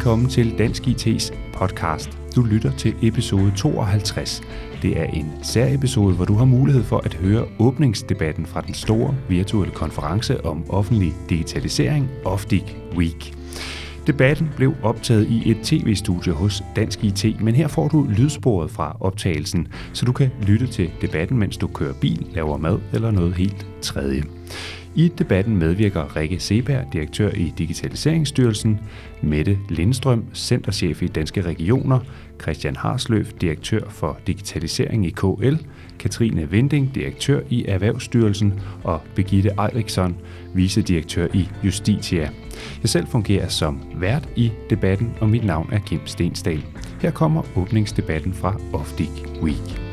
Velkommen til Dansk IT's podcast. Du lytter til episode 52. Det er en særepisode, hvor du har mulighed for at høre åbningsdebatten fra den store virtuelle konference om offentlig digitalisering, Ofdig Week. Debatten blev optaget i et tv-studie hos Dansk IT, men her får du lydsporet fra optagelsen, så du kan lytte til debatten, mens du kører bil, laver mad eller noget helt tredje. I debatten medvirker Rikke Seberg, direktør i Digitaliseringsstyrelsen, Mette Lindstrøm, centerchef i Danske Regioner, Christian Harsløf, direktør for digitalisering i KL, Katrine Vending, direktør i Erhvervsstyrelsen og Begitte Eiriksson, vicedirektør i Justitia. Jeg selv fungerer som vært i debatten, og mit navn er Kim Stensdal. Her kommer åbningsdebatten fra Ofdig Week.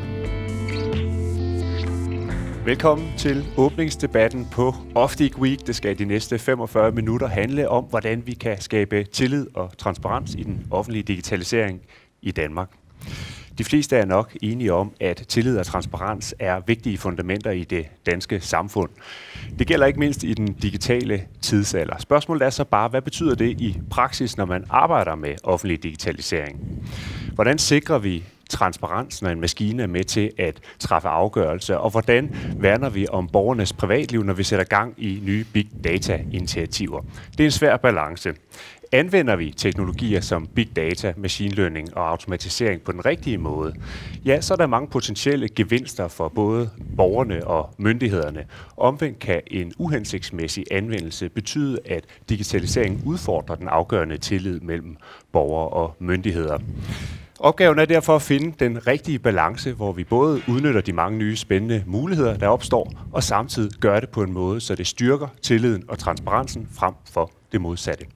Velkommen til åbningsdebatten på Oftig Week. Det skal de næste 45 minutter handle om, hvordan vi kan skabe tillid og transparens i den offentlige digitalisering i Danmark. De fleste er nok enige om, at tillid og transparens er vigtige fundamenter i det danske samfund. Det gælder ikke mindst i den digitale tidsalder. Spørgsmålet er så bare, hvad betyder det i praksis, når man arbejder med offentlig digitalisering? Hvordan sikrer vi transparens, når en maskine er med til at træffe afgørelser, og hvordan værner vi om borgernes privatliv, når vi sætter gang i nye big data-initiativer. Det er en svær balance. Anvender vi teknologier som big data, machine learning og automatisering på den rigtige måde, ja, så er der mange potentielle gevinster for både borgerne og myndighederne. Omvendt kan en uhensigtsmæssig anvendelse betyde, at digitaliseringen udfordrer den afgørende tillid mellem borgere og myndigheder. Opgaven er derfor at finde den rigtige balance, hvor vi både udnytter de mange nye spændende muligheder, der opstår, og samtidig gør det på en måde, så det styrker tilliden og transparensen frem for det modsatte.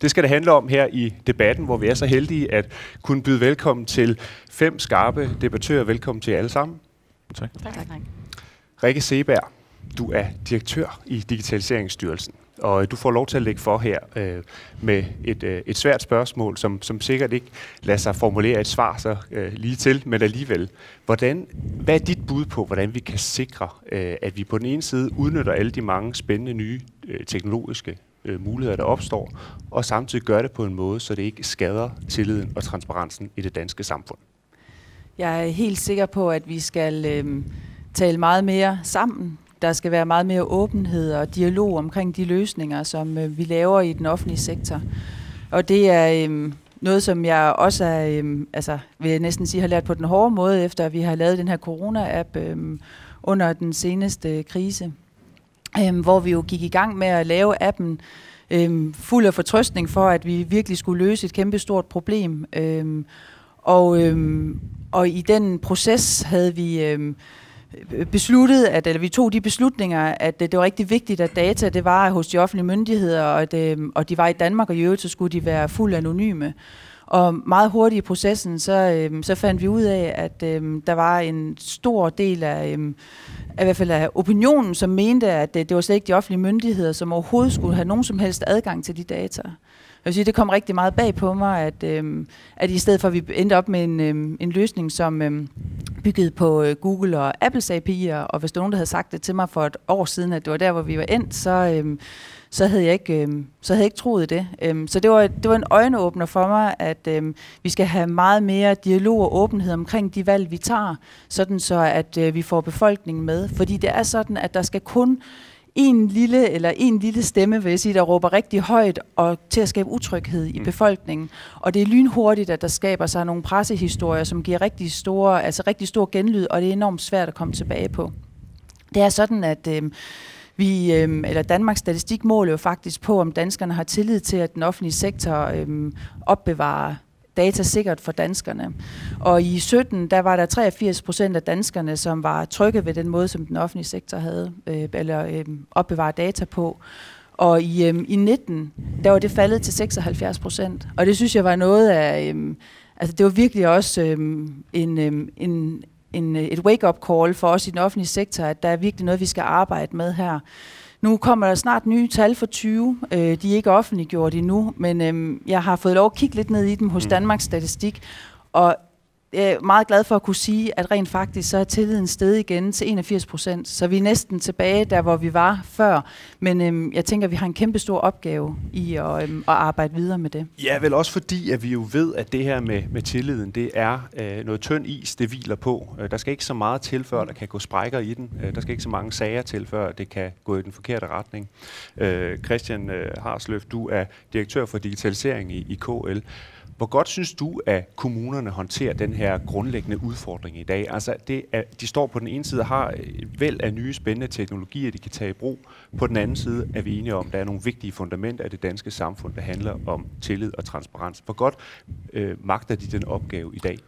Det skal det handle om her i debatten, hvor vi er så heldige at kunne byde velkommen til fem skarpe debattører. Velkommen til alle sammen. Tak. tak. Rikke Seberg, du er direktør i Digitaliseringsstyrelsen. Og du får lov til at lægge for her øh, med et, øh, et svært spørgsmål, som, som sikkert ikke lader sig formulere et svar så øh, lige til, men alligevel. Hvordan, hvad er dit bud på, hvordan vi kan sikre, øh, at vi på den ene side udnytter alle de mange spændende nye øh, teknologiske øh, muligheder, der opstår, og samtidig gøre det på en måde, så det ikke skader tilliden og transparensen i det danske samfund? Jeg er helt sikker på, at vi skal øh, tale meget mere sammen der skal være meget mere åbenhed og dialog omkring de løsninger, som øh, vi laver i den offentlige sektor. Og det er øh, noget, som jeg også er, øh, altså, vil jeg næsten sige, har lært på den hårde måde, efter at vi har lavet den her corona-app øh, under den seneste øh, krise, øh, hvor vi jo gik i gang med at lave appen øh, fuld af fortrøstning for, at vi virkelig skulle løse et kæmpe stort problem. Øh, og, øh, og i den proces havde vi... Øh, besluttet, at, eller vi tog de beslutninger, at det, det var rigtig vigtigt, at data det var hos de offentlige myndigheder, og, at, øh, og de var i Danmark, og i øvrigt så skulle de være fuldt anonyme. Og meget hurtigt i processen, så, øh, så fandt vi ud af, at øh, der var en stor del af, øh, af, i hvert fald af opinionen, som mente, at det, det var slet ikke de offentlige myndigheder, som overhovedet skulle have nogen som helst adgang til de data. Jeg vil sige, det kom rigtig meget bag på mig, at, øh, at i stedet for, at vi endte op med en, øh, en løsning, som øh, byggede på øh, Google og Apples API'er, og hvis der nogen, der havde sagt det til mig for et år siden, at det var der, hvor vi var endt, så, øh, så, havde, jeg ikke, øh, så havde jeg ikke troet det. Øh, så det var, det var en øjenåbner for mig, at øh, vi skal have meget mere dialog og åbenhed omkring de valg, vi tager, sådan så at øh, vi får befolkningen med. Fordi det er sådan, at der skal kun en lille eller en lille stemme, vil jeg sige, der råber rigtig højt og til at skabe utryghed i mm. befolkningen. Og det er lynhurtigt, at der skaber sig nogle pressehistorier, som giver rigtig store, altså rigtig stor genlyd, og det er enormt svært at komme tilbage på. Det er sådan, at øh, vi, øh, eller Danmarks Statistik måler jo faktisk på, om danskerne har tillid til, at den offentlige sektor øh, opbevarer data sikkert for danskerne. Og i 17, der var der 83 procent af danskerne, som var trygge ved den måde, som den offentlige sektor havde, øh, eller øh, opbevaret data på. Og i, øh, i 19, der var det faldet til 76 procent. Og det synes jeg var noget af, øh, altså det var virkelig også øh, en, øh, en, en, et wake-up call for os i den offentlige sektor, at der er virkelig noget, vi skal arbejde med her. Nu kommer der snart nye tal for 20. Øh, de er ikke offentliggjort endnu, men øh, jeg har fået lov at kigge lidt ned i dem hos mm. Danmarks Statistik. Og er meget glad for at kunne sige, at rent faktisk så er tilliden sted igen til 81 procent. Så vi er næsten tilbage der, hvor vi var før. Men øhm, jeg tænker, at vi har en kæmpe stor opgave i at, øhm, at arbejde videre med det. Ja, vel også fordi, at vi jo ved, at det her med, med tilliden, det er øh, noget tynd is, det hviler på. Øh, der skal ikke så meget til, før der kan gå sprækker i den. Øh, der skal ikke så mange sager til, før det kan gå i den forkerte retning. Øh, Christian øh, Harsløf, du er direktør for digitalisering i, i KL. Hvor godt synes du, at kommunerne håndterer den her grundlæggende udfordring i dag? Altså, det at de står på den ene side og har vel af nye spændende teknologier, de kan tage i brug. På den anden side er vi enige om, at der er nogle vigtige fundamenter af det danske samfund, der handler om tillid og transparens. Hvor godt øh, magter de den opgave i dag?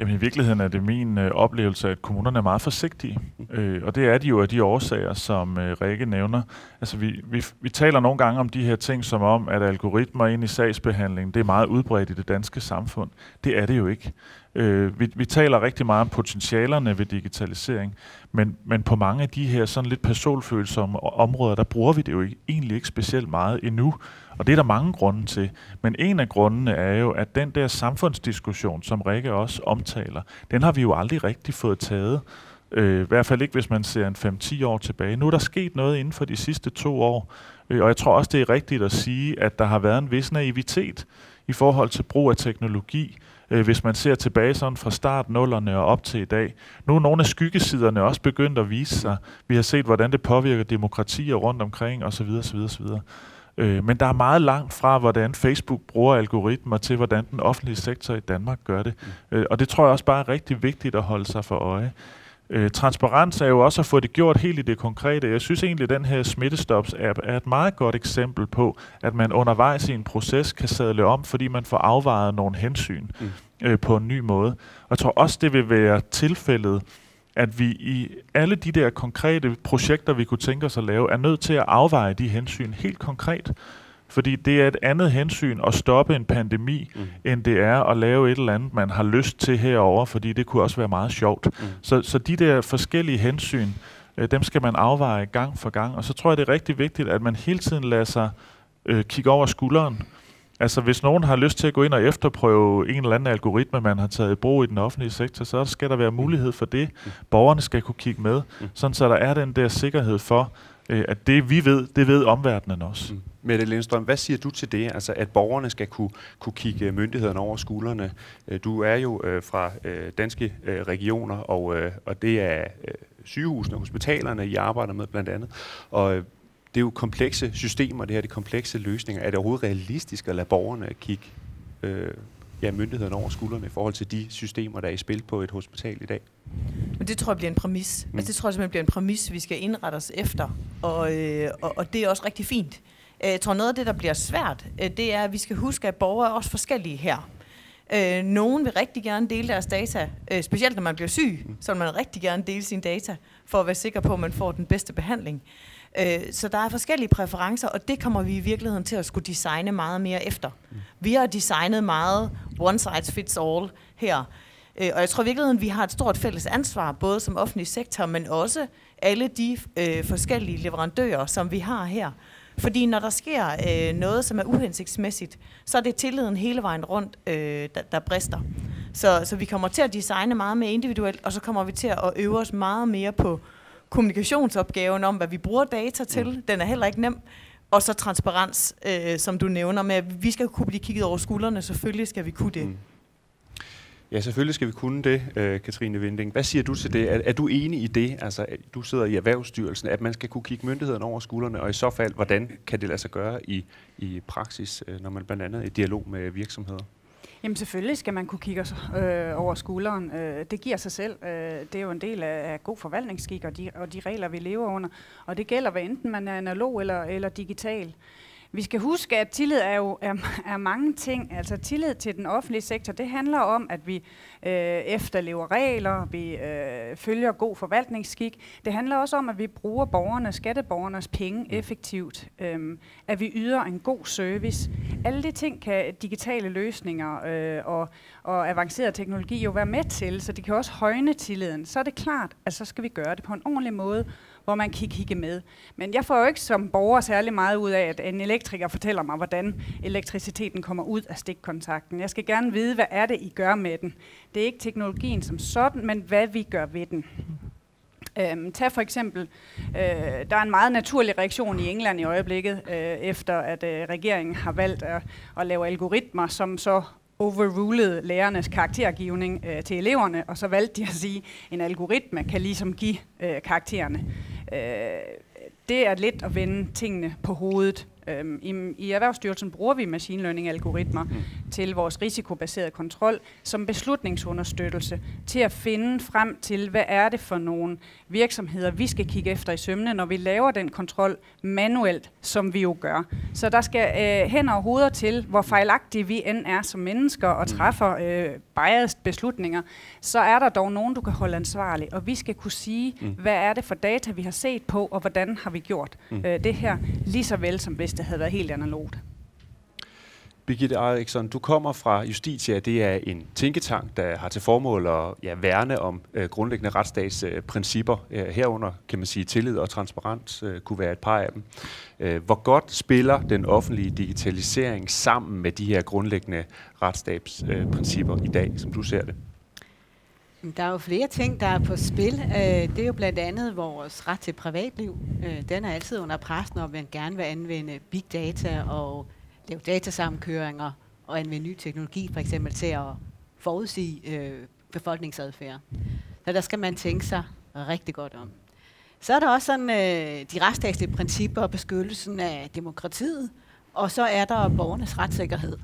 Jamen i virkeligheden er det min øh, oplevelse, at kommunerne er meget forsigtige. Øh, og det er de jo af de årsager, som øh, Rikke nævner. Altså vi, vi, vi taler nogle gange om de her ting som om, at algoritmer ind i sagsbehandling, det er meget udbredt i det danske samfund. Det er det jo ikke. Øh, vi, vi taler rigtig meget om potentialerne ved digitalisering, men, men på mange af de her sådan lidt personfølsomme områder, der bruger vi det jo ikke, egentlig ikke specielt meget endnu. Og det er der mange grunde til. Men en af grundene er jo, at den der samfundsdiskussion, som Rikke også omtaler, den har vi jo aldrig rigtig fået taget. Øh, I hvert fald ikke, hvis man ser en 5-10 år tilbage. Nu er der sket noget inden for de sidste to år, øh, og jeg tror også, det er rigtigt at sige, at der har været en vis naivitet i forhold til brug af teknologi, øh, hvis man ser tilbage sådan fra start nullerne og op til i dag. Nu er nogle af skyggesiderne også begyndt at vise sig. Vi har set, hvordan det påvirker demokratier rundt omkring osv. osv., osv. Øh, men der er meget langt fra, hvordan Facebook bruger algoritmer til, hvordan den offentlige sektor i Danmark gør det. Mm. Øh, og det tror jeg også bare er rigtig vigtigt at holde sig for øje. Øh, transparens er jo også at få det gjort helt i det konkrete. Jeg synes egentlig, at den her smittestops-app er et meget godt eksempel på, at man undervejs i en proces kan sadle om, fordi man får afvejet nogle hensyn mm. øh, på en ny måde. Og jeg tror også, det vil være tilfældet at vi i alle de der konkrete projekter, vi kunne tænke os at lave, er nødt til at afveje de hensyn helt konkret. Fordi det er et andet hensyn at stoppe en pandemi, mm. end det er at lave et eller andet, man har lyst til herover, fordi det kunne også være meget sjovt. Mm. Så, så de der forskellige hensyn, øh, dem skal man afveje gang for gang. Og så tror jeg, det er rigtig vigtigt, at man hele tiden lader sig øh, kigge over skulderen. Altså hvis nogen har lyst til at gå ind og efterprøve en eller anden algoritme, man har taget i brug i den offentlige sektor, så skal der være mulighed for det. Borgerne skal kunne kigge med, sådan så der er den der sikkerhed for, øh, at det vi ved, det ved omverdenen også. Mm. Mette Lindstrøm, hvad siger du til det? Altså, at borgerne skal kunne, kunne kigge myndighederne over skuldrene. Øh, du er jo øh, fra øh, danske øh, regioner, og, øh, og det er øh, sygehusene og hospitalerne, I arbejder med blandt andet. Og øh, det er jo komplekse systemer, det her, det er komplekse løsninger. Er det overhovedet realistisk at lade borgerne kigge øh, ja, myndighederne over skuldrene i forhold til de systemer, der er i spil på et hospital i dag? Men det tror jeg bliver en præmis. Mm. Altså, det tror jeg simpelthen bliver en præmis, vi skal indrette os efter. Og, øh, og, og det er også rigtig fint. Øh, jeg tror, noget af det, der bliver svært, øh, det er, at vi skal huske, at borgere er også forskellige her. Øh, nogen vil rigtig gerne dele deres data, øh, specielt når man bliver syg, så vil man rigtig gerne dele sine data, for at være sikker på, at man får den bedste behandling. Øh, så der er forskellige præferencer, og det kommer vi i virkeligheden til at skulle designe meget mere efter. Vi har designet meget one size fits all her. Øh, og jeg tror i virkeligheden, vi har et stort fælles ansvar, både som offentlig sektor, men også alle de øh, forskellige leverandører, som vi har her. Fordi når der sker øh, noget, som er uhensigtsmæssigt, så er det tilliden hele vejen rundt, øh, der, der brister. Så, så vi kommer til at designe meget mere individuelt, og så kommer vi til at øve os meget mere på kommunikationsopgaven om, hvad vi bruger data til. Mm. Den er heller ikke nem. Og så transparens, øh, som du nævner med, at vi skal kunne blive kigget over skuldrene. Selvfølgelig skal vi kunne det. Mm. Ja, selvfølgelig skal vi kunne det, øh, Katrine Vinding. Hvad siger du til det? Er, er du enig i det? Altså, du sidder i Erhvervsstyrelsen, at man skal kunne kigge myndighederne over skuldrene, og i så fald, hvordan kan det lade sig gøre i, i praksis, øh, når man blandt andet er i dialog med virksomheder? Jamen selvfølgelig skal man kunne kigge øh, over skulderen. Øh, det giver sig selv. Øh, det er jo en del af, af god forvaltningsskik og de, og de regler, vi lever under. Og det gælder, hvad enten man er analog eller, eller digital vi skal huske, at tillid er jo er, er mange ting. Altså tillid til den offentlige sektor, det handler om, at vi øh, efterlever regler, vi øh, følger god forvaltningsskik. Det handler også om, at vi bruger borgernes, skatteborgernes penge effektivt, øh, at vi yder en god service. Alle de ting kan digitale løsninger øh, og, og avanceret teknologi jo være med til, så det kan også højne tilliden. Så er det klart, at så skal vi gøre det på en ordentlig måde, hvor man kan kigge med. Men jeg får jo ikke som borger særlig meget ud af, at en elektriker fortæller mig, hvordan elektriciteten kommer ud af stikkontakten. Jeg skal gerne vide, hvad er det, I gør med den. Det er ikke teknologien som sådan, men hvad vi gør ved den. Øhm, tag for eksempel, øh, der er en meget naturlig reaktion i England i øjeblikket, øh, efter at øh, regeringen har valgt at, at lave algoritmer, som så overrulede lærernes karaktergivning øh, til eleverne, og så valgte de at sige, at en algoritme kan ligesom give øh, karaktererne. Øh, det er lidt at vende tingene på hovedet. Øhm, i, I Erhvervsstyrelsen bruger vi machine learning algoritmer mm. til vores risikobaserede kontrol som beslutningsunderstøttelse til at finde frem til, hvad er det for nogle virksomheder, vi skal kigge efter i sømne, når vi laver den kontrol manuelt, som vi jo gør. Så der skal øh, hen og hoveder til, hvor fejlagtige vi end er som mennesker og mm. træffer øh, biased beslutninger, så er der dog nogen, du kan holde ansvarlig, og vi skal kunne sige, mm. hvad er det for data, vi har set på, og hvordan har vi gjort mm. øh, det her, lige så vel som hvis det havde været helt analogt. Birgitte Eriksson, du kommer fra Justitia. Det er en tænketank, der har til formål at ja, værne om øh, grundlæggende retsstatsprincipper. Øh, øh, herunder kan man sige, tillid og transparens øh, kunne være et par af dem. Øh, hvor godt spiller den offentlige digitalisering sammen med de her grundlæggende retsstatsprincipper øh, i dag, som du ser det? Der er jo flere ting, der er på spil. Øh, det er jo blandt andet vores ret til privatliv. Øh, den er altid under pres, når man gerne vil anvende big data og lave datasammenkøringer og anvende ny teknologi, for eksempel til at forudsige øh, befolkningsadfærd. Så der skal man tænke sig rigtig godt om. Så er der også sådan, de retsstatslige principper og beskyttelsen af demokratiet, og så er der borgernes retssikkerhed.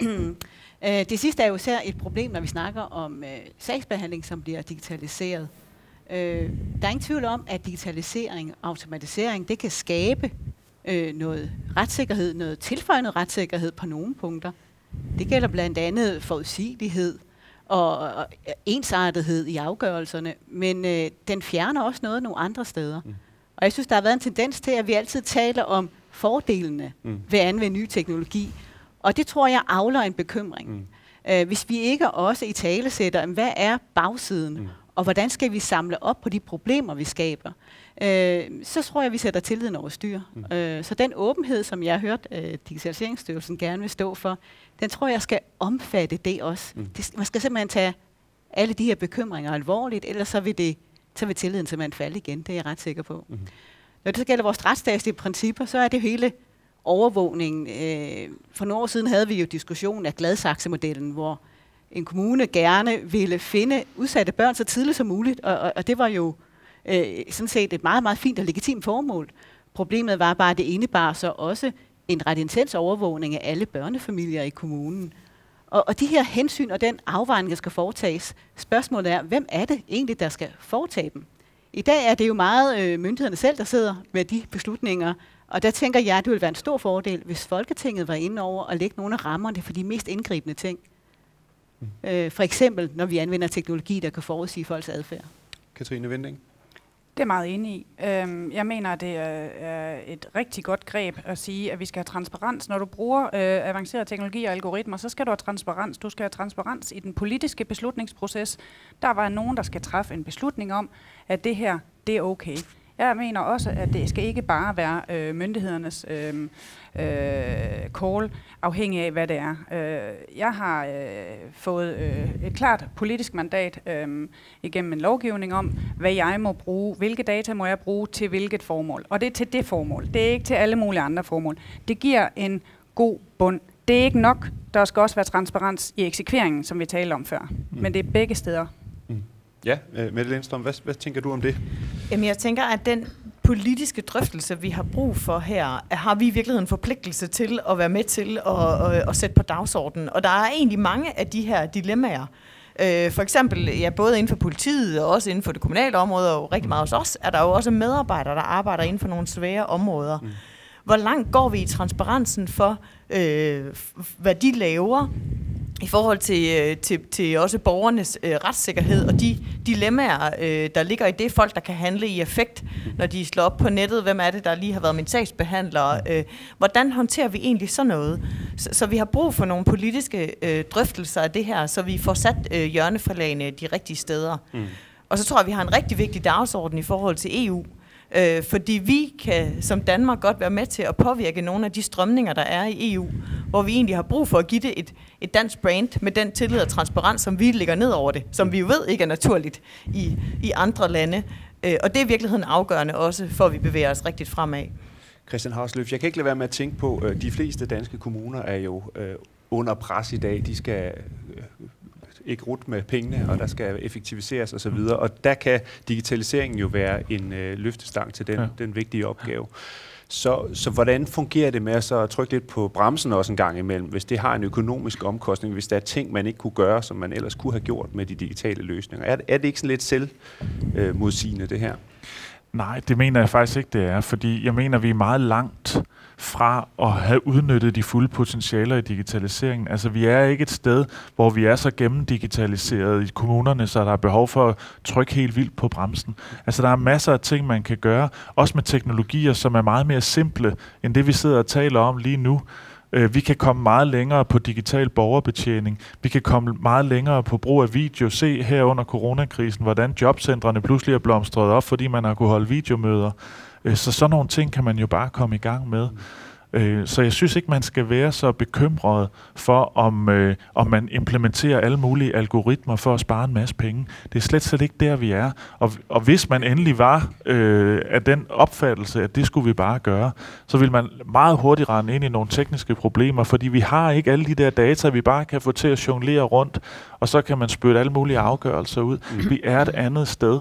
Øh, det sidste er jo især et problem, når vi snakker om øh, sagsbehandling, som bliver digitaliseret. Øh, der er ingen tvivl om, at digitalisering og automatisering, det kan skabe øh, noget retssikkerhed, noget tilføjende retssikkerhed på nogle punkter. Det gælder blandt andet forudsigelighed og, og ensartethed i afgørelserne, men øh, den fjerner også noget nogle andre steder. Mm. Og jeg synes, der har været en tendens til, at vi altid taler om fordelene mm. ved at anvende ny teknologi, og det tror jeg afler en bekymring. Mm. Øh, hvis vi ikke også i tale sætter, hvad er bagsiden, mm. og hvordan skal vi samle op på de problemer, vi skaber, øh, så tror jeg, vi sætter tilliden over styr. Mm. Øh, så den åbenhed, som jeg har hørt øh, Digitaliseringsstyrelsen gerne vil stå for, den tror jeg skal omfatte det også. Mm. Det, man skal simpelthen tage alle de her bekymringer alvorligt, ellers så vil, det, så vil tilliden simpelthen falde igen. Det er jeg ret sikker på. Mm. Når det så gælder vores retsstatslige principper, så er det hele overvågning. Øh, for nogle år siden havde vi jo diskussionen af Gladsaxe-modellen, hvor en kommune gerne ville finde udsatte børn så tidligt som muligt, og, og, og det var jo øh, sådan set et meget, meget fint og legitimt formål. Problemet var bare, at det indebar så også en ret intens overvågning af alle børnefamilier i kommunen. Og, og de her hensyn og den afvejning, der skal foretages, spørgsmålet er, hvem er det egentlig, der skal foretage dem? I dag er det jo meget øh, myndighederne selv, der sidder med de beslutninger, og der tænker jeg, at det ville være en stor fordel, hvis Folketinget var inde over og lægge nogle af rammerne for de mest indgribende ting. Mm. Øh, for eksempel, når vi anvender teknologi, der kan forudsige folks adfærd. Katrine Vinding? Det er meget enig i. Øhm, jeg mener, at det er et rigtig godt greb at sige, at vi skal have transparens. Når du bruger øh, avancerede teknologi og algoritmer, så skal du have transparens. Du skal have transparens i den politiske beslutningsproces. Der var nogen, der skal træffe en beslutning om, at det her, det er okay. Jeg mener også, at det skal ikke bare være øh, myndighedernes øh, øh, call, afhængig af, hvad det er. Øh, jeg har øh, fået øh, et klart politisk mandat øh, igennem en lovgivning om, hvad jeg må bruge, hvilke data må jeg bruge til hvilket formål. Og det er til det formål. Det er ikke til alle mulige andre formål. Det giver en god bund. Det er ikke nok. Der skal også være transparens i eksekveringen, som vi talte om før. Mm. Men det er begge steder. Ja, øh, Mette Lindstrøm, hvad, hvad tænker du om det? Jamen, jeg tænker, at den politiske drøftelse, vi har brug for her, har vi i virkeligheden en forpligtelse til at være med til at, at, at sætte på dagsordenen. Og der er egentlig mange af de her dilemmaer. Øh, for eksempel, ja, både inden for politiet og også inden for det kommunale område, og rigtig meget hos os, er der jo også medarbejdere, der arbejder inden for nogle svære områder. Mm Hvor langt går vi i transparensen for, øh, hvad de laver, i forhold til, øh, til, til også borgernes øh, retssikkerhed og de dilemmaer, øh, der ligger i det. Folk, der kan handle i effekt, når de slår op på nettet. Hvem er det, der lige har været min sagsbehandler? Øh, hvordan håndterer vi egentlig sådan noget? Så, så vi har brug for nogle politiske øh, drøftelser af det her, så vi får sat øh, hjørneforlagene de rigtige steder. Mm. Og så tror jeg, vi har en rigtig vigtig dagsorden i forhold til EU. Øh, fordi vi kan som Danmark godt være med til at påvirke nogle af de strømninger, der er i EU, hvor vi egentlig har brug for at give det et, et dansk brand med den tillid og transparens, som vi ligger ned over det, som vi jo ved ikke er naturligt i, i andre lande. Øh, og det er i virkeligheden afgørende også, for at vi bevæger os rigtigt fremad. Christian Harsløf, jeg kan ikke lade være med at tænke på, øh, de fleste danske kommuner er jo øh, under pres i dag. De skal øh, ikke rut med pengene, og der skal effektiviseres osv. Og, og der kan digitaliseringen jo være en øh, løftestang til den, ja. den vigtige opgave. Så, så hvordan fungerer det med at så trykke lidt på bremsen også en gang imellem, hvis det har en økonomisk omkostning, hvis der er ting, man ikke kunne gøre, som man ellers kunne have gjort med de digitale løsninger? Er, er det ikke sådan lidt selvmodsigende, øh, det her? Nej, det mener jeg faktisk ikke, det er, fordi jeg mener, vi er meget langt fra at have udnyttet de fulde potentialer i digitaliseringen. Altså, vi er ikke et sted, hvor vi er så gennemdigitaliseret i kommunerne, så der er behov for at trykke helt vildt på bremsen. Altså, der er masser af ting, man kan gøre, også med teknologier, som er meget mere simple, end det vi sidder og taler om lige nu. Øh, vi kan komme meget længere på digital borgerbetjening. Vi kan komme meget længere på brug af video. Se her under coronakrisen, hvordan jobcentrene pludselig er blomstret op, fordi man har kunne holde videomøder. Øh, så sådan nogle ting kan man jo bare komme i gang med. Øh, så jeg synes ikke, man skal være så bekymret for, om, øh, om man implementerer alle mulige algoritmer for at spare en masse penge. Det er slet slet ikke der, vi er. Og, og hvis man endelig var øh, af den opfattelse, at det skulle vi bare gøre, så vil man meget hurtigt rende ind i nogle tekniske problemer, fordi vi har ikke alle de der data, vi bare kan få til at jonglere rundt, og så kan man spytte alle mulige afgørelser ud. Mm. Vi er et andet sted.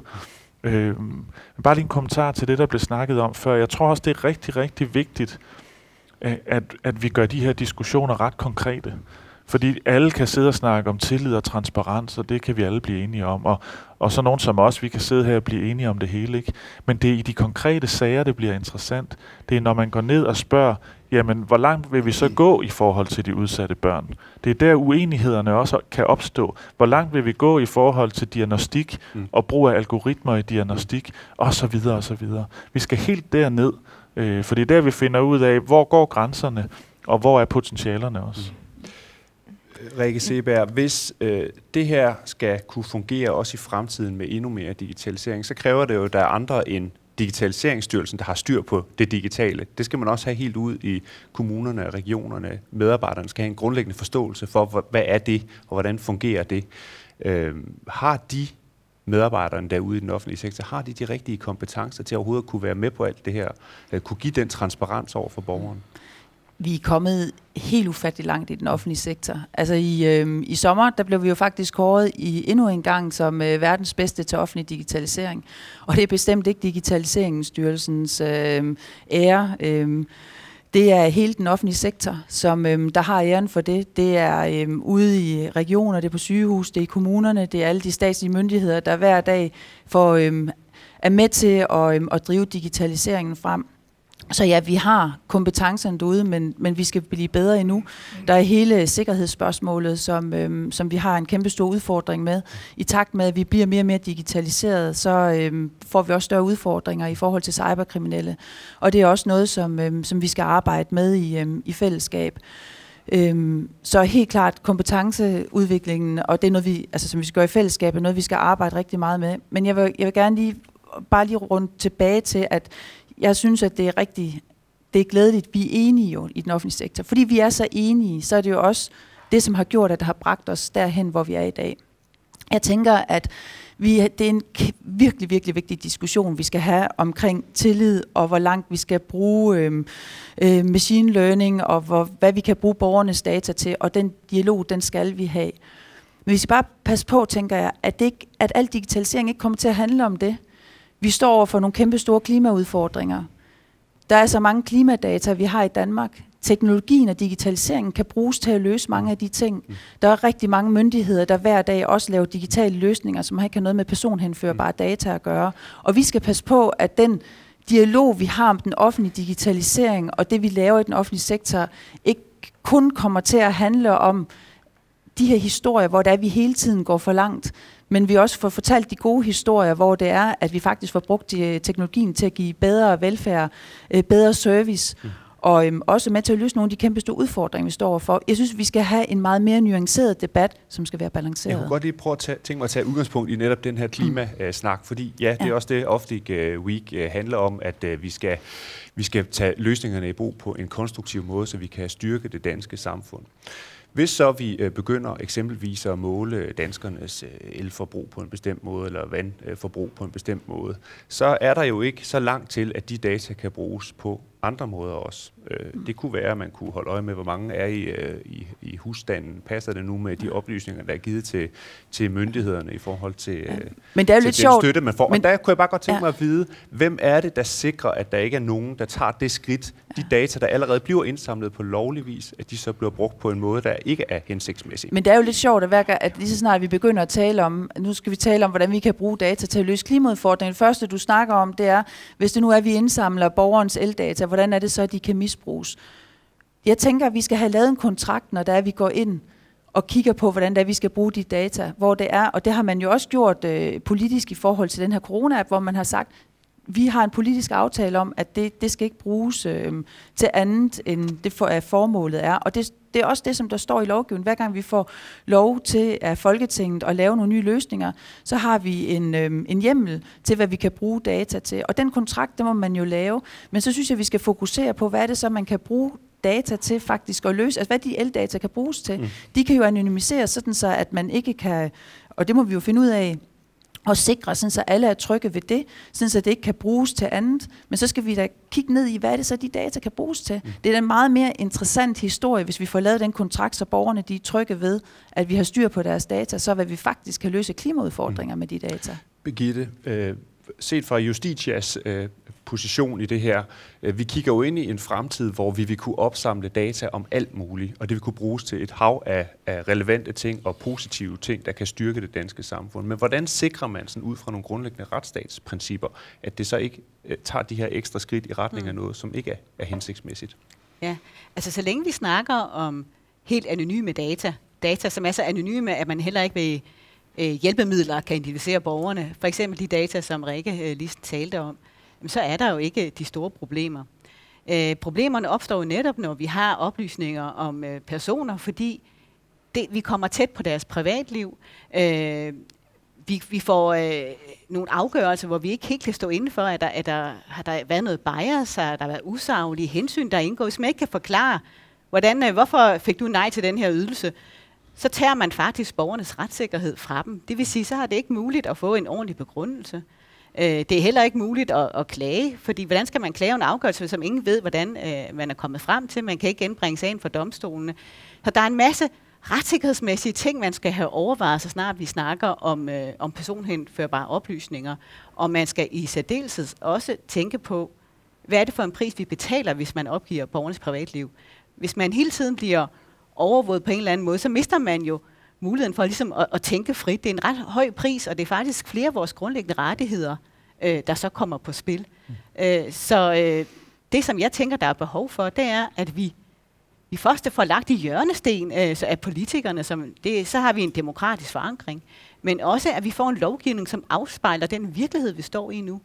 Øh, men bare lige en kommentar til det, der blev snakket om før. Jeg tror også, det er rigtig, rigtig vigtigt, øh, at, at vi gør de her diskussioner ret konkrete. Fordi alle kan sidde og snakke om tillid og transparens, og det kan vi alle blive enige om. Og, og så nogen som os, vi kan sidde her og blive enige om det hele. ikke. Men det er i de konkrete sager, det bliver interessant. Det er, når man går ned og spørger, jamen, hvor langt vil vi så gå i forhold til de udsatte børn? Det er der, uenighederne også kan opstå. Hvor langt vil vi gå i forhold til diagnostik mm. og brug af algoritmer i diagnostik, og så videre og så videre. Vi skal helt derned, øh, for det er der, vi finder ud af, hvor går grænserne, og hvor er potentialerne også. Mm. Rikke Seberg, hvis øh, det her skal kunne fungere også i fremtiden med endnu mere digitalisering, så kræver det jo, at der er andre end Digitaliseringsstyrelsen, der har styr på det digitale. Det skal man også have helt ud i kommunerne og regionerne. Medarbejderne skal have en grundlæggende forståelse for, hvad er det, og hvordan fungerer det. Øh, har de medarbejderne derude i den offentlige sektor, har de de rigtige kompetencer til overhovedet at kunne være med på alt det her, kunne give den transparens over for borgeren? Vi er kommet helt ufattelig langt i den offentlige sektor. Altså i, øh, i sommer, der blev vi jo faktisk kåret i endnu en gang som øh, verdens bedste til offentlig digitalisering. Og det er bestemt ikke Digitaliseringsstyrelsens øh, ære. Øh, det er hele den offentlige sektor, som øh, der har æren for det. Det er øh, ude i regioner, det er på sygehus, det er i kommunerne, det er alle de statslige myndigheder, der hver dag får, øh, er med til at, øh, at drive digitaliseringen frem. Så ja, vi har kompetencerne derude, men, men vi skal blive bedre endnu. Der er hele sikkerhedsspørgsmålet, som, øhm, som vi har en kæmpe stor udfordring med. I takt med, at vi bliver mere og mere digitaliseret, så øhm, får vi også større udfordringer i forhold til cyberkriminelle. Og det er også noget, som, øhm, som vi skal arbejde med i, øhm, i fællesskab. Øhm, så helt klart kompetenceudviklingen, og det er noget, vi, altså, som vi skal gøre i fællesskab, er noget, vi skal arbejde rigtig meget med. Men jeg vil, jeg vil gerne lige bare lige rundt tilbage til, at jeg synes, at det er rigtig, det er glædeligt, vi er enige jo i den offentlige sektor. Fordi vi er så enige, så er det jo også det, som har gjort, at det har bragt os derhen, hvor vi er i dag. Jeg tænker, at vi, det er en virkelig, virkelig vigtig diskussion, vi skal have omkring tillid, og hvor langt vi skal bruge øh, øh, machine learning, og hvor, hvad vi kan bruge borgernes data til, og den dialog, den skal vi have. Men hvis vi bare passer på, tænker jeg, at, det ikke, at al digitalisering ikke kommer til at handle om det. Vi står over for nogle kæmpe store klimaudfordringer. Der er så mange klimadata, vi har i Danmark. Teknologien og digitaliseringen kan bruges til at løse mange af de ting. Der er rigtig mange myndigheder, der hver dag også laver digitale løsninger, som ikke har noget med personhenførbare data at gøre. Og vi skal passe på, at den dialog, vi har om den offentlige digitalisering og det, vi laver i den offentlige sektor, ikke kun kommer til at handle om de her historier, hvor det er, vi hele tiden går for langt, men vi også får fortalt de gode historier, hvor det er, at vi faktisk får brugt de, teknologien til at give bedre velfærd, øh, bedre service, mm. og øhm, også med til at løse nogle af de kæmpe store udfordringer, vi står overfor. Jeg synes, vi skal have en meget mere nuanceret debat, som skal være balanceret. Jeg kunne godt lige prøve at tage, tænke mig at tage udgangspunkt i netop den her klimasnak, mm. fordi ja, det er ja. også det, Oftig øh, Week øh, handler om, at vi skal vi skal tage løsningerne i brug på en konstruktiv måde, så vi kan styrke det danske samfund. Hvis så vi øh, begynder eksempelvis at måle danskernes øh, elforbrug på en bestemt måde, eller vandforbrug på en bestemt måde, så er der jo ikke så langt til, at de data kan bruges på andre måder også. Øh, mm. Det kunne være, at man kunne holde øje med, hvor mange er i, øh, i, i husstanden. Passer det nu med de oplysninger, der er givet til, til myndighederne i forhold til, ja. Øh, men det er jo til lidt den sjovt. støtte, man får? Men, og der kunne jeg bare godt tænke ja. mig at vide, hvem er det, der sikrer, at der ikke er nogen, der tager det skridt, de data, der allerede bliver indsamlet på lovlig vis, at de så bliver brugt på en måde, der ikke er hensigtsmæssig? Men det er jo lidt sjovt, at, hver gang, at lige så snart vi begynder at tale om, nu skal vi tale om, hvordan vi kan bruge data til at løse klimaudfordringen. Det første, du snakker om, det er, hvis det nu er, at vi indsamler borgerens eldata, hvordan er det så, at de kan misbruges? Jeg tænker, at vi skal have lavet en kontrakt, når der er, vi går ind og kigger på, hvordan det er, vi skal bruge de data, hvor det er, og det har man jo også gjort øh, politisk i forhold til den her corona-app, hvor man har sagt, vi har en politisk aftale om, at det, det skal ikke bruges øh, til andet, end det for, at formålet er. Og det, det er også det, som der står i lovgivningen. Hver gang vi får lov til af Folketinget at lave nogle nye løsninger, så har vi en, øh, en hjemmel til, hvad vi kan bruge data til. Og den kontrakt, det må man jo lave. Men så synes jeg, vi skal fokusere på, hvad er det så, man kan bruge data til faktisk at løse, altså hvad de eldata kan bruges til. Mm. De kan jo anonymiseres sådan så, at man ikke kan, og det må vi jo finde ud af, og sikre, sådan så alle er trygge ved det, sådan så det ikke kan bruges til andet. Men så skal vi da kigge ned i, hvad er det så, de data kan bruges til. Mm. Det er en meget mere interessant historie, hvis vi får lavet den kontrakt, så borgerne de er trygge ved, at vi har styr på deres data, så hvad vi faktisk kan løse klimaudfordringer mm. med de data. Begitte, øh, set fra Justitias øh, position i det her. Øh, vi kigger jo ind i en fremtid, hvor vi vil kunne opsamle data om alt muligt, og det vil kunne bruges til et hav af, af relevante ting og positive ting, der kan styrke det danske samfund. Men hvordan sikrer man sådan ud fra nogle grundlæggende retsstatsprincipper, at det så ikke øh, tager de her ekstra skridt i retning af mm. noget, som ikke er, er hensigtsmæssigt? Ja, altså så længe vi snakker om helt anonyme data, data som er så anonyme, at man heller ikke vil øh, hjælpemidler kan identificere borgerne, for eksempel de data, som Rikke øh, lige talte om, så er der jo ikke de store problemer. Øh, problemerne opstår jo netop, når vi har oplysninger om øh, personer, fordi det, vi kommer tæt på deres privatliv. Øh, vi, vi får øh, nogle afgørelser, hvor vi ikke helt kan stå inden for, at der, at der har der været noget bias, har der været usaglige hensyn, der indgår, hvis man ikke kan forklare, hvordan, øh, hvorfor fik du nej til den her ydelse, så tager man faktisk borgernes retssikkerhed fra dem. Det vil sige, så har det ikke muligt at få en ordentlig begrundelse. Øh, det er heller ikke muligt at, at klage, fordi hvordan skal man klage en afgørelse, som ingen ved, hvordan øh, man er kommet frem til? Man kan ikke genbringe sagen for domstolene. Så der er en masse retssikkerhedsmæssige ting, man skal have overvejet, så snart vi snakker om, øh, om personhenførbare oplysninger. Og man skal i særdeleshed også tænke på, hvad er det for en pris, vi betaler, hvis man opgiver borgernes privatliv? Hvis man hele tiden bliver overvåget på en eller anden måde, så mister man jo muligheden for ligesom at, at tænke frit. Det er en ret høj pris, og det er faktisk flere af vores grundlæggende rettigheder, øh, der så kommer på spil. Mm. Øh, så øh, det, som jeg tænker, der er behov for, det er, at vi vi først får lagt i hjørnesten øh, så af politikerne, som det, så har vi en demokratisk forankring, men også, at vi får en lovgivning, som afspejler den virkelighed, vi står i nu.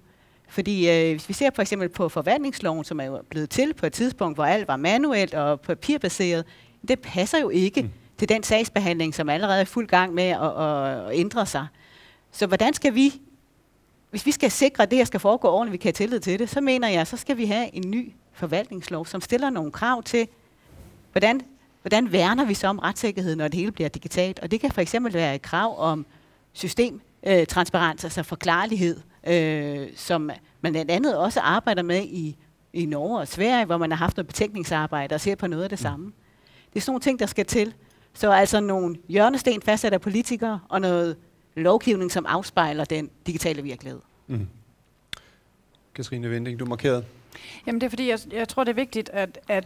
Fordi øh, hvis vi ser for eksempel på forvaltningsloven, som er jo blevet til på et tidspunkt, hvor alt var manuelt og papirbaseret, det passer jo ikke mm. til den sagsbehandling, som allerede er fuld gang med at, at, at ændre sig. Så hvordan skal vi, hvis vi skal sikre, at det her skal foregå ordentligt, vi kan have tillid til det, så mener jeg, så skal vi have en ny forvaltningslov, som stiller nogle krav til, hvordan, hvordan værner vi så om retssikkerheden, når det hele bliver digitalt. Og det kan for eksempel være et krav om systemtransparens, altså forklarlighed, øh, som man blandt andet også arbejder med i, i Norge og Sverige, hvor man har haft noget betænkningsarbejde og ser på noget af det mm. samme. Det er sådan nogle ting, der skal til. Så altså nogle hjørnesten fastsat af politikere, og noget lovgivning, som afspejler den digitale virkelighed. Mm. Katrine Vending, du markerede. Jamen det er fordi, jeg, jeg tror, det er vigtigt, at, at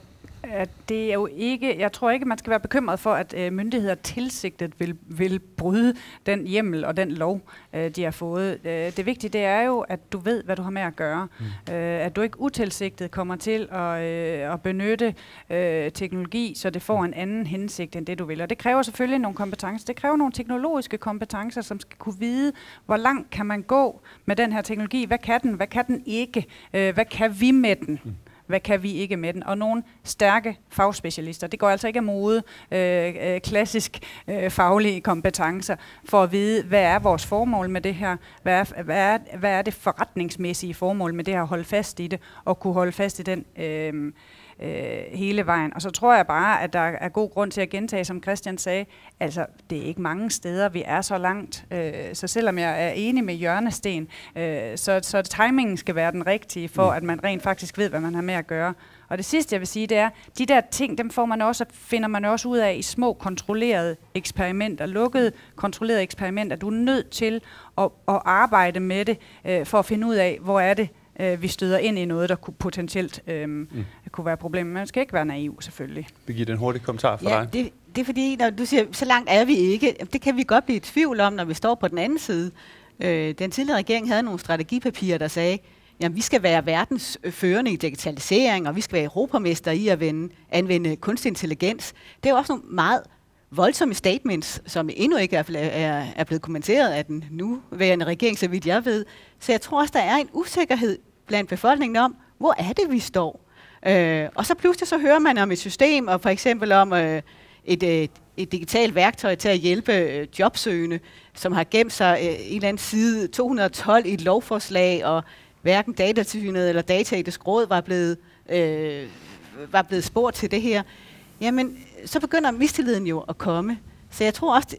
at det er jo ikke, jeg tror ikke, man skal være bekymret for, at øh, myndigheder tilsigtet vil, vil bryde den hjemmel og den lov, øh, de har fået. Øh, det vigtige det er jo, at du ved, hvad du har med at gøre. Mm. Øh, at du ikke utilsigtet kommer til at, øh, at benytte øh, teknologi, så det får en anden hensigt end det, du vil. Og det kræver selvfølgelig nogle kompetencer. Det kræver nogle teknologiske kompetencer, som skal kunne vide, hvor langt kan man gå med den her teknologi. Hvad kan den? Hvad kan den ikke? Øh, hvad kan vi med den? Mm hvad kan vi ikke med den, og nogle stærke fagspecialister. Det går altså ikke af mode, øh, øh, klassisk øh, faglige kompetencer, for at vide, hvad er vores formål med det her, hvad er, hvad er, hvad er det forretningsmæssige formål med det her, at holde fast i det, og kunne holde fast i den øh, øh, hele vejen. Og så tror jeg bare, at der er god grund til at gentage, som Christian sagde, altså det er ikke mange steder, vi er så langt. Øh, så selvom jeg er enig med Jørnesten, øh, så, så timingen skal være den rigtige, for mm. at man rent faktisk ved, hvad man har med at gøre. Og det sidste, jeg vil sige, det er, de der ting, dem får man også, finder man også ud af i små kontrollerede eksperimenter, lukkede kontrollerede eksperimenter. Du er nødt til at, at arbejde med det, øh, for at finde ud af, hvor er det, øh, vi støder ind i noget, der kunne potentielt øh, mm. kunne være problemet. Man skal ikke være naiv, selvfølgelig. Birgitte, en hurtig kommentar fra ja, dig. Det, det er fordi, når du siger, så langt er vi ikke. Det kan vi godt blive i tvivl om, når vi står på den anden side. Øh, den tidligere regering havde nogle strategipapirer, der sagde, jamen vi skal være verdens førende i digitalisering, og vi skal være europamester i at vende, anvende kunstig intelligens. Det er også nogle meget voldsomme statements, som endnu ikke er, er, er blevet kommenteret af den nuværende regering, så vidt jeg ved. Så jeg tror også, der er en usikkerhed blandt befolkningen om, hvor er det, vi står? Øh, og så pludselig så hører man om et system, og for eksempel om øh, et, et, et digitalt værktøj til at hjælpe øh, jobsøgende, som har gemt sig øh, en eller anden side 212 i et lovforslag, og hverken datatilsynet eller dataetisk råd var blevet, øh, var blevet spurgt til det her. Jamen, så begynder mistilliden jo at komme. Så jeg tror også,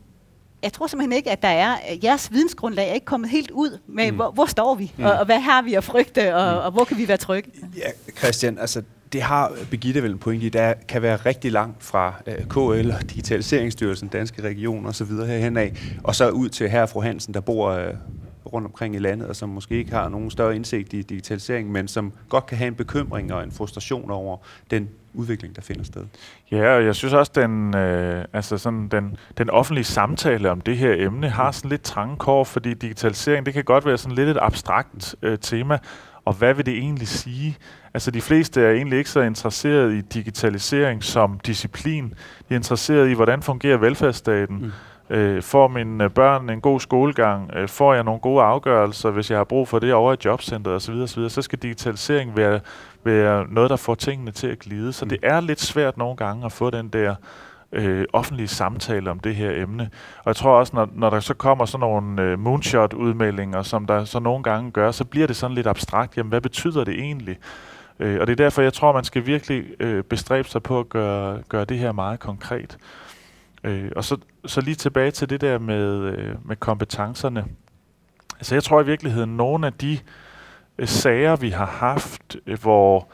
jeg tror simpelthen ikke, at der er, jeres vidensgrundlag er ikke kommet helt ud med, mm. hvor, hvor står vi, mm. og, og hvad har vi at frygte, og, mm. og hvor kan vi være trygge? Ja, Christian, altså det har Birgitte vel en point i, der kan være rigtig langt fra uh, KL og Digitaliseringsstyrelsen, Danske Regioner osv. herhen af, og så ud til herre fru Hansen, der bor uh, rundt omkring i landet, og som måske ikke har nogen større indsigt i digitalisering, men som godt kan have en bekymring og en frustration over den udvikling, der finder sted. Ja, og jeg synes også, den, øh, altså sådan, den, den offentlige samtale om det her emne har sådan lidt trange kår, fordi digitalisering, det kan godt være sådan lidt et abstrakt øh, tema, og hvad vil det egentlig sige? Altså de fleste er egentlig ikke så interesseret i digitalisering som disciplin. De er interesseret i, hvordan fungerer velfærdsstaten. Mm Øh, får mine børn en god skolegang? Øh, får jeg nogle gode afgørelser, hvis jeg har brug for det over i jobcentret osv. osv. Så skal digitalisering være, være noget, der får tingene til at glide. Så mm. det er lidt svært nogle gange at få den der øh, offentlige samtale om det her emne. Og jeg tror også, når, når der så kommer sådan nogle øh, moonshot-udmeldinger, som der så nogle gange gør, så bliver det sådan lidt abstrakt. Jamen, hvad betyder det egentlig? Øh, og det er derfor, jeg tror, man skal virkelig øh, bestræbe sig på at gøre, gøre det her meget konkret. Øh, og så, så lige tilbage til det der med, øh, med kompetencerne. Altså jeg tror i virkeligheden, nogle af de øh, sager, vi har haft, øh, hvor,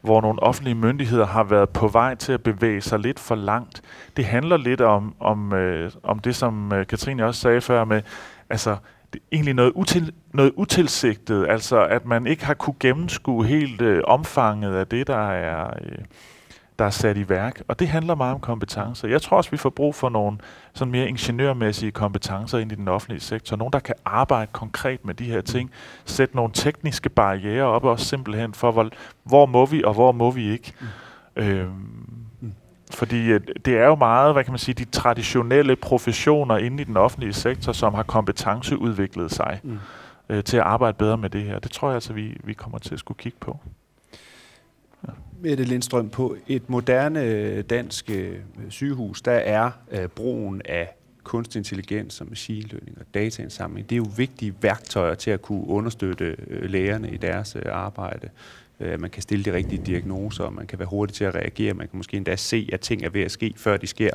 hvor nogle offentlige myndigheder har været på vej til at bevæge sig lidt for langt, det handler lidt om, om, øh, om det, som øh, Katrine også sagde før med, altså det er egentlig noget, util, noget utilsigtet, altså at man ikke har kunne gennemskue helt øh, omfanget af det, der er... Øh, der er sat i værk. Og det handler meget om kompetencer. Jeg tror også, vi får brug for nogle sådan mere ingeniørmæssige kompetencer ind i den offentlige sektor. Nogle, der kan arbejde konkret med de her ting. Sætte nogle tekniske barriere op også simpelthen for, hvor, hvor må vi og hvor må vi ikke. Mm. Øhm, fordi øh, det er jo meget, hvad kan man sige, de traditionelle professioner inde i den offentlige sektor, som har kompetenceudviklet sig mm. øh, til at arbejde bedre med det her. Det tror jeg altså, vi, vi kommer til at skulle kigge på. Mette Lindstrøm, på et moderne øh, dansk øh, sygehus, der er øh, brugen af kunstig intelligens og machine learning og dataindsamling, det er jo vigtige værktøjer til at kunne understøtte lægerne i deres arbejde. At man kan stille de rigtige diagnoser, man kan være hurtig til at reagere, man kan måske endda se, at ting er ved at ske, før de sker.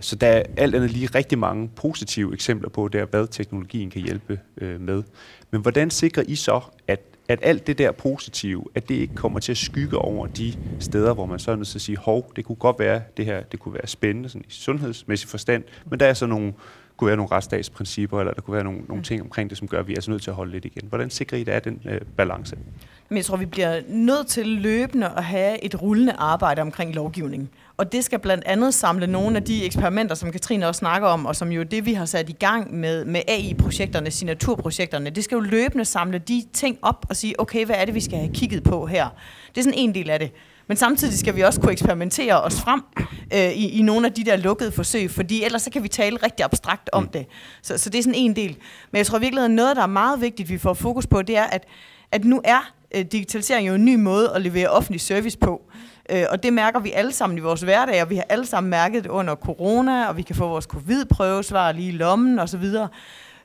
Så der er alt andet lige rigtig mange positive eksempler på, der, hvad teknologien kan hjælpe med. Men hvordan sikrer I så, at at alt det der positive, at det ikke kommer til at skygge over de steder, hvor man så er nødt til at sige, hov, det kunne godt være, det her det kunne være spændende sådan i sundhedsmæssig forstand, men der er så nogle, kunne være nogle retsstatsprincipper, eller der kunne være nogle, nogle ting omkring det, som gør, at vi er så nødt til at holde lidt igen. Hvordan sikrer I, er den øh, balance? Men jeg tror, vi bliver nødt til løbende at have et rullende arbejde omkring lovgivning. Og det skal blandt andet samle nogle af de eksperimenter, som Katrine også snakker om, og som jo det, vi har sat i gang med, med AI-projekterne, signaturprojekterne. Det skal jo løbende samle de ting op og sige, okay, hvad er det, vi skal have kigget på her? Det er sådan en del af det. Men samtidig skal vi også kunne eksperimentere os frem øh, i, i nogle af de der lukkede forsøg, fordi ellers så kan vi tale rigtig abstrakt om det. Så, så det er sådan en del. Men jeg tror virkelig, at noget, der er meget vigtigt, vi får fokus på, det er, at, at nu er øh, digitalisering jo en ny måde at levere offentlig service på. Øh, og det mærker vi alle sammen i vores hverdag, og vi har alle sammen mærket det under corona, og vi kan få vores covid-prøvesvar lige i lommen osv.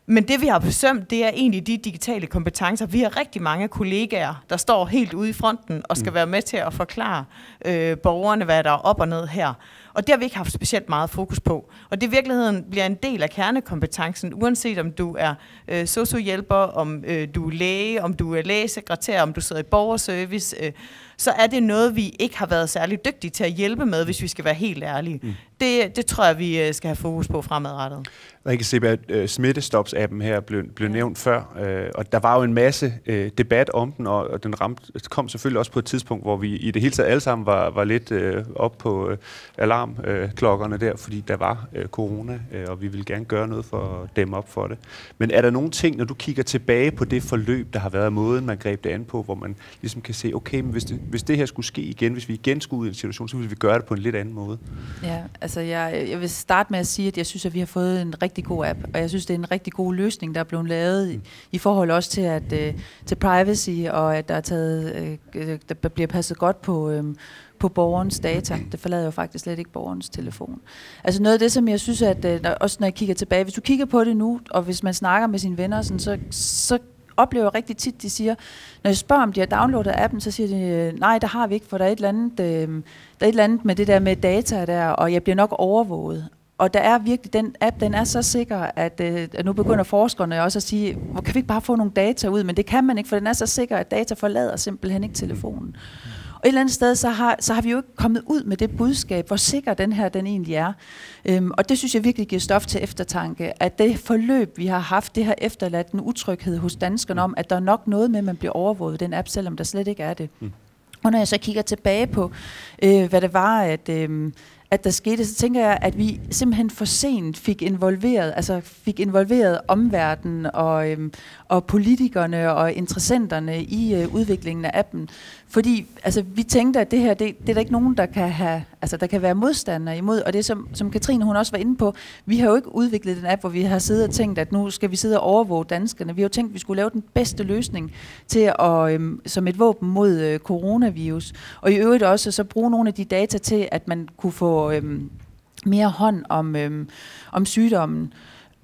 Men det, vi har forsømt, det er egentlig de digitale kompetencer. Vi har rigtig mange kollegaer, der står helt ude i fronten og skal mm. være med til at forklare øh, borgerne, hvad der er op og ned her. Og det har vi ikke haft specielt meget fokus på. Og det i virkeligheden bliver en del af kernekompetencen, uanset om du er øh, sociohjælper, om øh, du er læge, om du er lægesekretær, om du sidder i borgerservice. Øh, så er det noget, vi ikke har været særlig dygtige til at hjælpe med, hvis vi skal være helt ærlige. Mm. Det, det tror jeg, vi øh, skal have fokus på fremadrettet. Jeg kan se, at uh, Smittestops-appen her blev, blev nævnt før, uh, og der var jo en masse uh, debat om den, og, og den ramte, kom selvfølgelig også på et tidspunkt, hvor vi i det hele taget alle sammen var, var lidt uh, op på uh, alarmklokkerne øh, der, fordi der var øh, corona, øh, og vi ville gerne gøre noget for at dæmme op for det. Men er der nogle ting, når du kigger tilbage på det forløb, der har været måden, man greb det an på, hvor man ligesom kan se, okay, men hvis det, hvis det her skulle ske igen, hvis vi igen skulle ud i en situation, så ville vi gøre det på en lidt anden måde? Ja, altså jeg, jeg vil starte med at sige, at jeg synes, at vi har fået en rigtig god app, og jeg synes, det er en rigtig god løsning, der er blevet lavet i, i forhold også til, at, øh, til privacy, og at der, er taget, øh, der bliver passet godt på, øh, på borgerens data. Det forlader jo faktisk slet ikke borgerens telefon. Altså noget af det, som jeg synes, at uh, også når jeg kigger tilbage, hvis du kigger på det nu, og hvis man snakker med sine venner, sådan, så, så oplever rigtig tit, de siger, når jeg spørger, om de har downloadet appen, så siger de, nej, der har vi ikke, for der er et eller andet, øh, der er et eller andet med det der med data der, og jeg bliver nok overvåget. Og der er virkelig, den app, den er så sikker, at, øh, at nu begynder forskerne også at sige, hvor kan vi ikke bare få nogle data ud? Men det kan man ikke, for den er så sikker, at data forlader simpelthen ikke telefonen. Mm et eller andet sted, så har, så har vi jo ikke kommet ud med det budskab, hvor sikker den her den egentlig er. Øhm, og det synes jeg virkelig giver stof til eftertanke, at det forløb, vi har haft, det har efterladt en utryghed hos danskerne om, at der er nok noget med, at man bliver overvåget den app, selvom der slet ikke er det. Mm. Og når jeg så kigger tilbage på, øh, hvad det var, at... Øh, at der skete, så tænker jeg, at vi simpelthen for sent fik involveret, altså fik involveret omverdenen og, øhm, og politikerne og interessenterne i øh, udviklingen af appen. Fordi altså, vi tænkte, at det her, det, det er der ikke nogen, der kan have, altså der kan være modstandere imod. Og det som, som Katrine hun også var inde på, vi har jo ikke udviklet den app, hvor vi har siddet og tænkt, at nu skal vi sidde og overvåge danskerne. Vi har jo tænkt, at vi skulle lave den bedste løsning til at, øh, som et våben mod øh, coronavirus. Og i øvrigt også så bruge nogle af de data til, at man kunne få øh, mere hånd om, øh, om sygdommen.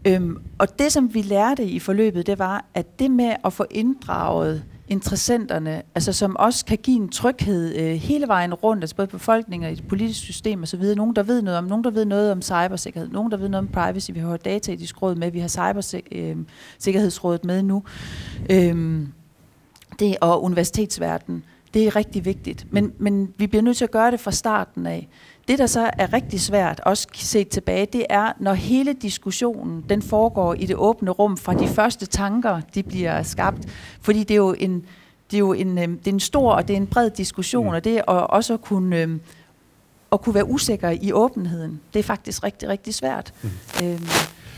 Øhm, og det, som vi lærte i forløbet, det var, at det med at få inddraget interessenterne, altså som også kan give en tryghed øh, hele vejen rundt, altså både befolkningen og i det politiske system osv., nogen der ved noget om, nogen der ved noget om cybersikkerhed, nogen der ved noget om privacy, vi har dataetisk råd med, vi har cybersikkerhedsrådet øh, med nu, øhm, det og universitetsverdenen, det er rigtig vigtigt. Men, men vi bliver nødt til at gøre det fra starten af. Det, der så er rigtig svært, også set tilbage, det er, når hele diskussionen, den foregår i det åbne rum, fra de første tanker, de bliver skabt. Fordi det er jo en, det er jo en, øh, det er en stor og det er en bred diskussion, mm. og det er også at kunne, øh, at kunne være usikker i åbenheden, det er faktisk rigtig, rigtig svært. Mm. Øhm,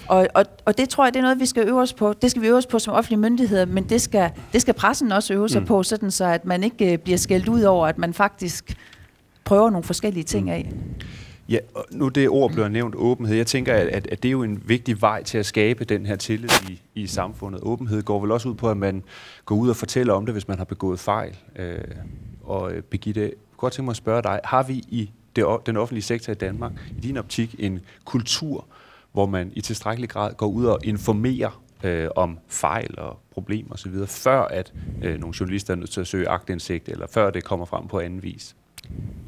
og, og, og det tror jeg, det er noget, vi skal øve os på. Det skal vi øve os på som offentlige myndigheder, men det skal, det skal pressen også øve sig mm. på, sådan så at man ikke øh, bliver skældt ud over, at man faktisk prøver nogle forskellige ting af. Ja, og nu det ord bliver nævnt, åbenhed. Jeg tænker, at, at det er jo en vigtig vej til at skabe den her tillid i, i samfundet. Åbenhed går vel også ud på, at man går ud og fortæller om det, hvis man har begået fejl. Øh, og øh, Birgitte, jeg kunne godt tænke mig at spørge dig, har vi i det, den offentlige sektor i Danmark, i din optik, en kultur, hvor man i tilstrækkelig grad går ud og informerer øh, om fejl og problemer osv., før at øh, nogle journalister er nødt til at søge agtindsigt, eller før det kommer frem på anden vis?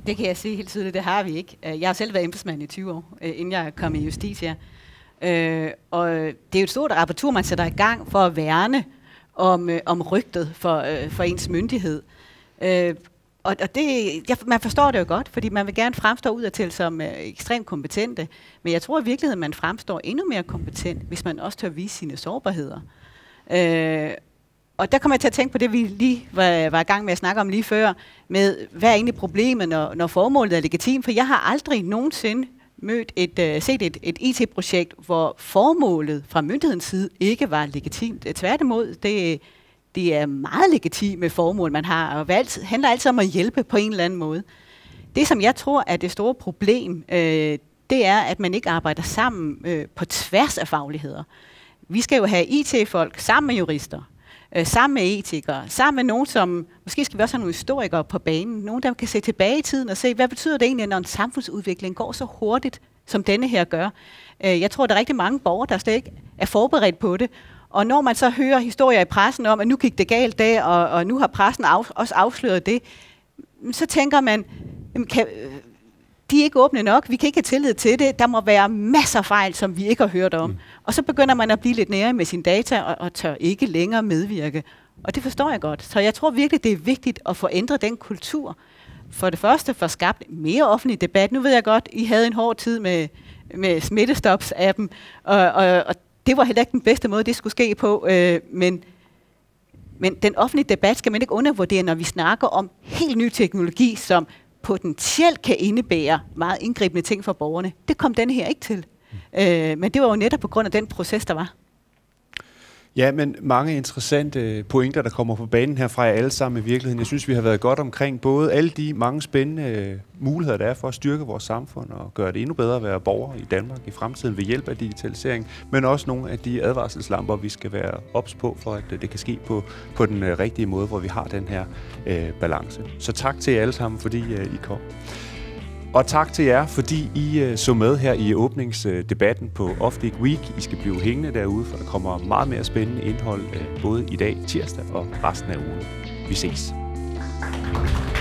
Det kan jeg sige helt tydeligt, det har vi ikke. Øh, jeg har selv været embedsmand i 20 år, øh, inden jeg kom i Justitia. Øh, og det er jo et stort apparatur, man sætter i gang for at værne om, øh, om rygtet for, for ens myndighed. Og, og det, ja, man forstår det jo godt, fordi man vil gerne fremstå udadtil som øh, ekstremt kompetente. Men jeg tror i virkeligheden, man fremstår endnu mere kompetent, hvis man også tør vise sine sårbarheder. Øh, og der kommer jeg til at tænke på det, vi lige var, var i gang med at snakke om lige før, med hvad er egentlig problemet, når, når formålet er legitimt? For jeg har aldrig nogensinde mødt et, uh, set et, et IT-projekt, hvor formålet fra myndighedens side ikke var legitimt. Tværtimod, det, det er meget legitime formål, man har, og valgt, handler altid om at hjælpe på en eller anden måde. Det, som jeg tror er det store problem, øh, det er, at man ikke arbejder sammen øh, på tværs af fagligheder. Vi skal jo have IT-folk sammen med jurister, øh, sammen med etikere, sammen med nogen, som, måske skal vi også have nogle historikere på banen, nogen, der kan se tilbage i tiden og se, hvad betyder det egentlig, når en samfundsudvikling går så hurtigt, som denne her gør. Øh, jeg tror, der er rigtig mange borgere, der slet ikke er forberedt på det, og når man så hører historier i pressen om, at nu gik det galt der, og, og nu har pressen af, også afsløret det, mm, så tænker man, kan, øh, de er ikke åbne nok, vi kan ikke have tillid til det, der må være masser af fejl, som vi ikke har hørt om. Mm. Og så begynder man at blive lidt nære med sine data, og, og tør ikke længere medvirke. Og det forstår jeg godt. Så jeg tror virkelig, det er vigtigt at få ændret den kultur. For det første, for skabt mere offentlig debat. Nu ved jeg godt, I havde en hård tid med, med smittestops-appen, og, og, og det var heller ikke den bedste måde, det skulle ske på. Øh, men, men den offentlige debat skal man ikke undervurdere, når vi snakker om helt ny teknologi, som potentielt kan indebære meget indgribende ting for borgerne. Det kom den her ikke til. Øh, men det var jo netop på grund af den proces, der var. Ja, men mange interessante pointer, der kommer på banen herfra, er alle sammen i virkeligheden. Jeg synes, vi har været godt omkring både alle de mange spændende øh, muligheder, der er for at styrke vores samfund og gøre det endnu bedre at være borger i Danmark i fremtiden ved hjælp af digitalisering, men også nogle af de advarselslamper, vi skal være ops på, for at øh, det kan ske på, på den øh, rigtige måde, hvor vi har den her øh, balance. Så tak til jer alle sammen, fordi øh, I kom. Og tak til jer, fordi I øh, så med her i åbningsdebatten på Off Week. I skal blive hængende derude, for der kommer meget mere spændende indhold øh, både i dag, tirsdag og resten af ugen. Vi ses. thank you